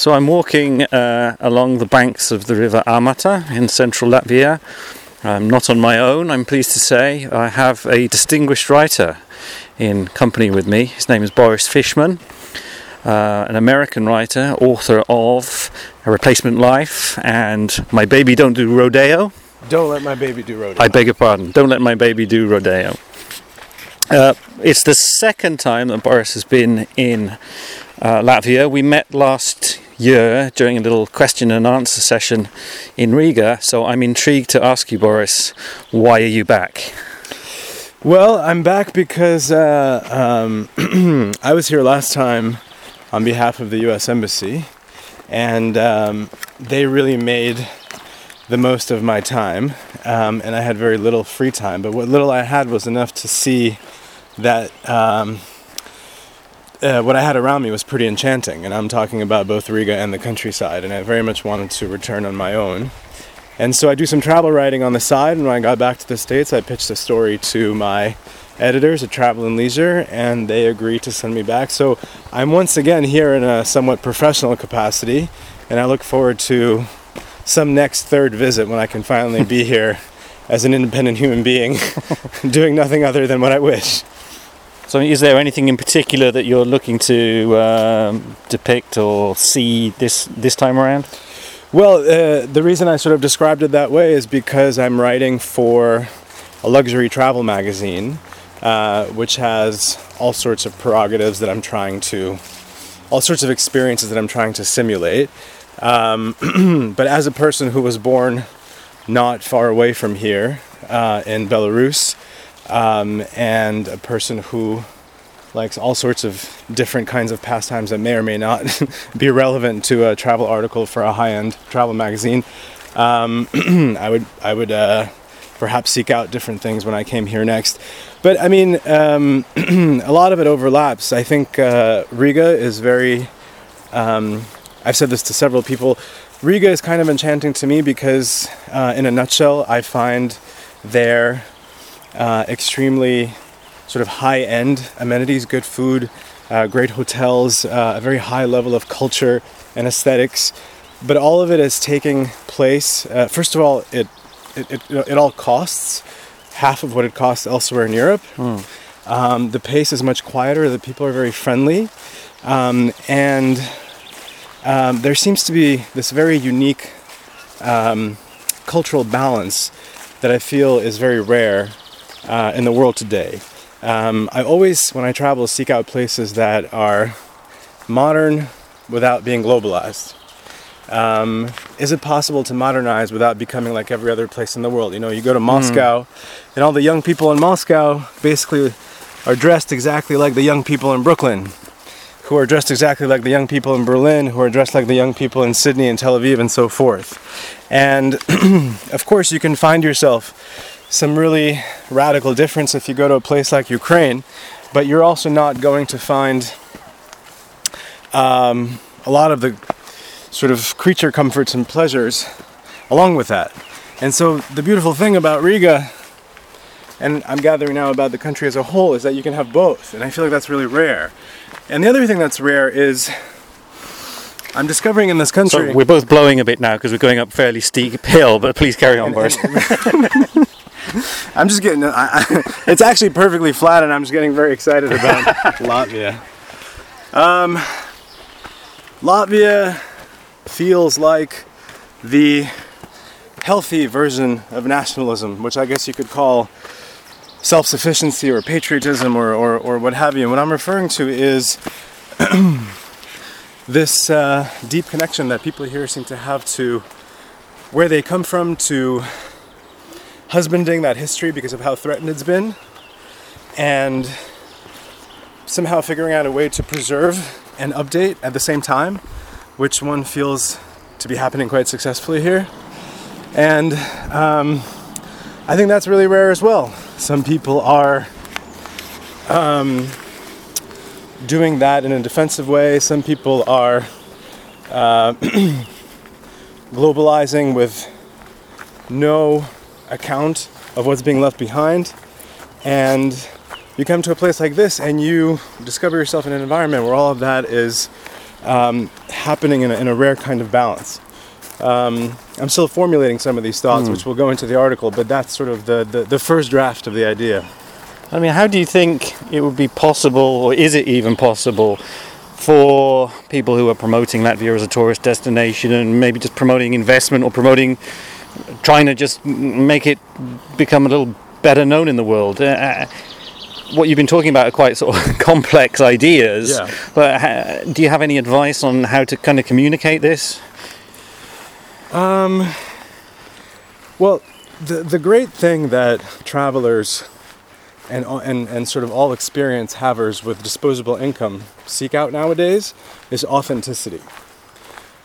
So I'm walking uh, along the banks of the river Amata in central Latvia. I'm not on my own, I'm pleased to say. I have a distinguished writer in company with me. His name is Boris Fishman, uh, an American writer, author of A Replacement Life and My Baby Don't Do Rodeo. Don't let my baby do rodeo. I beg your pardon. Don't let my baby do rodeo. Uh, it's the second time that Boris has been in uh, Latvia. We met last year during a little question and answer session in Riga, so I'm intrigued to ask you, Boris, why are you back? Well, I'm back because uh, um, I was here last time on behalf of the U.S. Embassy, and um, they really made the most of my time, um, and I had very little free time. But what little I had was enough to see that um, uh, what I had around me was pretty enchanting, and I'm talking about both Riga and the countryside, and I very much wanted to return on my own. And so I do some travel writing on the side, and when I got back to the States, I pitched a story to my editors at Travel and Leisure, and they agreed to send me back. So I'm once again here in a somewhat professional capacity, and I look forward to some next third visit when I can finally be here as an independent human being, doing nothing other than what I wish. So, is there anything in particular that you're looking to um, depict or see this this time around? Well, uh, the reason I sort of described it that way is because I'm writing for a luxury travel magazine, uh, which has all sorts of prerogatives that I'm trying to, all sorts of experiences that I'm trying to simulate. Um, but as a person who was born not far away from here uh, in Belarus, um, and a person who likes all sorts of different kinds of pastimes that may or may not be relevant to a travel article for a high-end travel magazine. Um, I would I would uh, perhaps seek out different things when I came here next. But I mean, um, a lot of it overlaps. I think uh, Riga is very. Um, I've said this to several people. Riga is kind of enchanting to me because, uh, in a nutshell, I find there uh, extremely sort of high end amenities, good food, uh, great hotels, uh, a very high level of culture and aesthetics. But all of it is taking place. Uh, first of all, it, it, it, it, all costs half of what it costs elsewhere in Europe. Mm. Um, the pace is much quieter, the people are very friendly. Um, and um, there seems to be this very unique um, cultural balance that I feel is very rare uh, in the world today. Um, I always, when I travel, seek out places that are modern without being globalized. Um, is it possible to modernize without becoming like every other place in the world? You know, you go to Moscow, mm. and all the young people in Moscow basically are dressed exactly like the young people in Brooklyn, who are dressed exactly like the young people in Berlin, who are dressed like the young people in Sydney and Tel Aviv, and so forth. And of course, you can find yourself some really radical difference if you go to a place like Ukraine, but you're also not going to find um, a lot of the sort of creature comforts and pleasures along with that. And so the beautiful thing about Riga, and I'm gathering now about the country as a whole, is that you can have both. And I feel like that's really rare. And the other thing that's rare is I'm discovering in this country. So we're both blowing a bit now because we're going up fairly steep hill, but please carry on, Boris. I'm just getting. I, I, it's actually perfectly flat, and I'm just getting very excited about Latvia. Um, Latvia feels like the healthy version of nationalism, which I guess you could call self-sufficiency or patriotism or, or, or what have you. And what I'm referring to is this uh, deep connection that people here seem to have to where they come from, to husbanding that history because of how threatened it's been, and somehow figuring out a way to preserve and update at the same time, which one feels to be happening quite successfully here. And um, I think that's really rare as well. Some people are um, doing that in a defensive way, some people are uh, globalizing with no account of what's being left behind. And you come to a place like this and you discover yourself in an environment where all of that is um, happening in a, in a rare kind of balance. Um, I'm still formulating some of these thoughts, which will go into the article, but that's sort of the, the, the first draft of the idea. I mean, how do you think it would be possible, or is it even possible, for people who are promoting Latvia as a tourist destination and maybe just promoting investment or promoting, trying to just make it become a little better known in the world? Uh, what you've been talking about are quite sort of complex ideas, Yeah. but uh, do you have any advice on how to kind of communicate this? Um, well, the the great thing that travelers and and and sort of all experience havers with disposable income seek out nowadays is authenticity.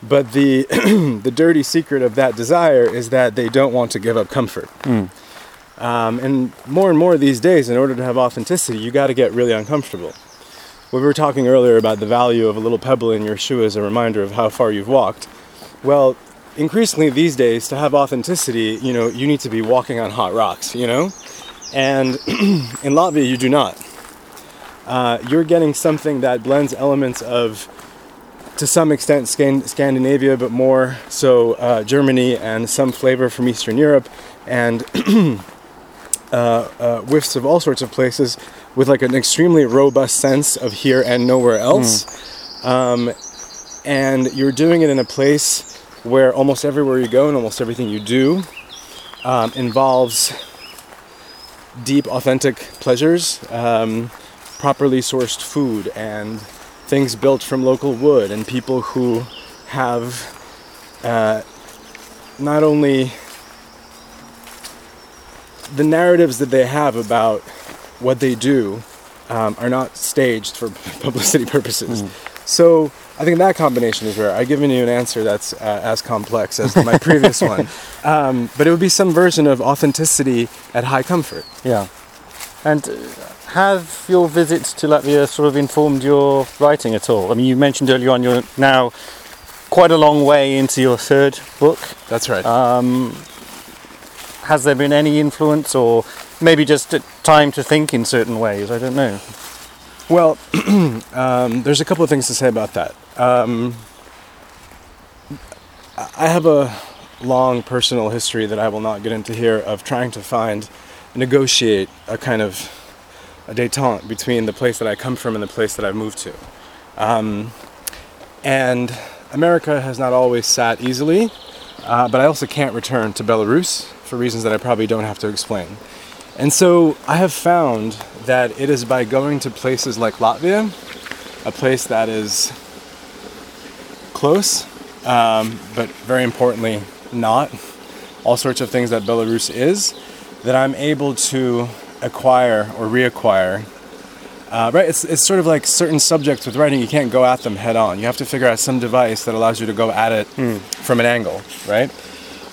But the the dirty secret of that desire is that they don't want to give up comfort. Um, and more and more these days, in order to have authenticity, you got to get really uncomfortable. We were talking earlier about the value of a little pebble in your shoe as a reminder of how far you've walked. Well, increasingly these days, to have authenticity, you know, you need to be walking on hot rocks, you know? And in Latvia, you do not. Uh, you're getting something that blends elements of, to some extent, Scandinavia, but more so uh, Germany and some flavor from Eastern Europe, and uh, uh, whiffs of all sorts of places with like an extremely robust sense of here and nowhere else. Um, and you're doing it in a place where almost everywhere you go and almost everything you do um, involves deep, authentic pleasures, um, properly sourced food, and things built from local wood, and people who have uh, not only the narratives that they have about what they do um, are not staged for publicity purposes. So I think that combination is rare. I've given you an answer that's uh, as complex as my previous one, um, but it would be some version of authenticity at high comfort. Yeah. And have your visits to Latvia sort of informed your writing at all? I mean, you mentioned earlier on you're now quite a long way into your third book. That's right. Um, has there been any influence, or maybe just time to think in certain ways? I don't know. Well, um, there's a couple of things to say about that. Um, I have a long personal history that I will not get into here of trying to find, negotiate a kind of a détente between the place that I come from and the place that I've moved to. Um, and America has not always sat easily, uh, but I also can't return to Belarus for reasons that I probably don't have to explain. And so I have found that it is by going to places like Latvia, a place that is close, um, but very importantly, not all sorts of things that Belarus is, that I'm able to acquire or reacquire. Uh, right, it's, it's sort of like certain subjects with writing, you can't go at them head on. You have to figure out some device that allows you to go at it from an angle, right?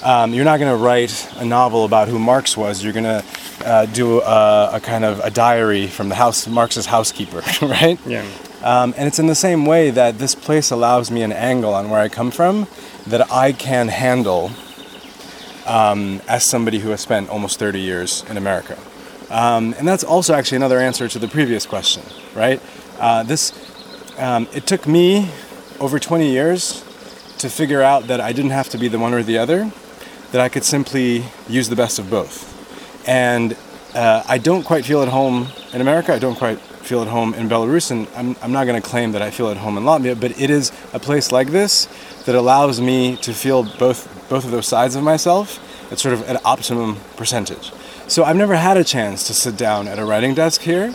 Um, you're not going to write a novel about who Marx was. You're going to uh, do a, a kind of a diary from the house Marx's housekeeper, right? Yeah. Um, and it's in the same way that this place allows me an angle on where I come from that I can handle um, as somebody who has spent almost 30 years in America. Um, and that's also actually another answer to the previous question, right? Uh, this, um, it took me over 20 years to figure out that I didn't have to be the one or the other, that I could simply use the best of both. And uh, I don't quite feel at home in America. I don't quite feel at home in Belarus, and I'm, I'm not going to claim that I feel at home in Latvia. But it is a place like this that allows me to feel both both of those sides of myself at sort of an optimum percentage. So I've never had a chance to sit down at a writing desk here.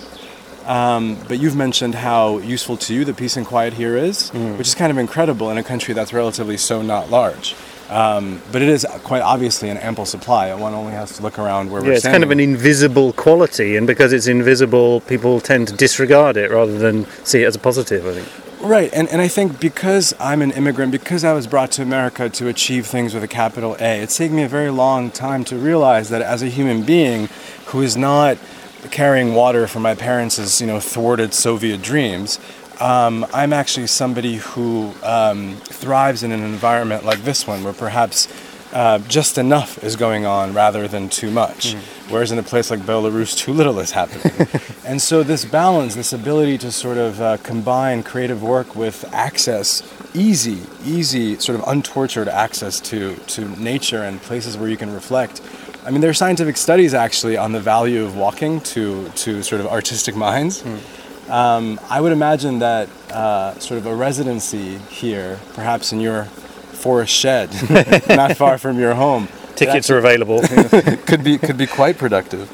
Um, but you've mentioned how useful to you the peace and quiet here is, which is kind of incredible in a country that's relatively so not large. Um, but it is quite obviously an ample supply. One only has to look around where Yeah, we're it's kind of an invisible quality, and because it's invisible, people tend to disregard it rather than see it as a positive. I think. Right, and, and I think because I'm an immigrant, because I was brought to America to achieve things with a capital A, it's taken me a very long time to realize that as a human being who is not carrying water for my parents' you know thwarted Soviet dreams, um, I'm actually somebody who um, thrives in an environment like this one, where perhaps uh, just enough is going on rather than too much. Whereas in a place like Belarus, too little is happening. and so, this balance, this ability to sort of uh, combine creative work with access, easy, easy, sort of untortured access to, to nature and places where you can reflect. I mean, there are scientific studies actually on the value of walking to, to sort of artistic minds. Um, I would imagine that uh, sort of a residency here, perhaps in your forest shed, not far from your home, Tickets are available. could be could be quite productive.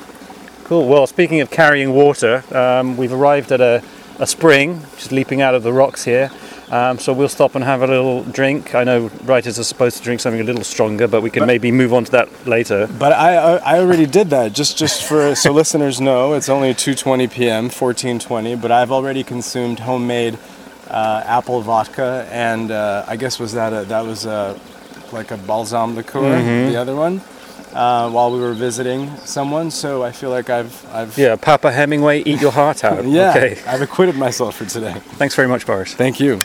Cool. Well, speaking of carrying water, um, we've arrived at a, a spring just leaping out of the rocks here. Um, so we'll stop and have a little drink. I know writers are supposed to drink something a little stronger, but we can But- maybe move on to that later. But I, I I already did that. Just just for so listeners know, it's only 2:20 p.m. 14:20. But I've already consumed homemade uh, apple vodka, and uh, I guess was that a, that was a, like a balsam liqueur, the other one, uh, while we were visiting someone. So I feel like I've I've Yeah, Papa Hemingway, eat your heart out. yeah Okay. I've acquitted myself for today. Thanks very much, Boris. Thank you.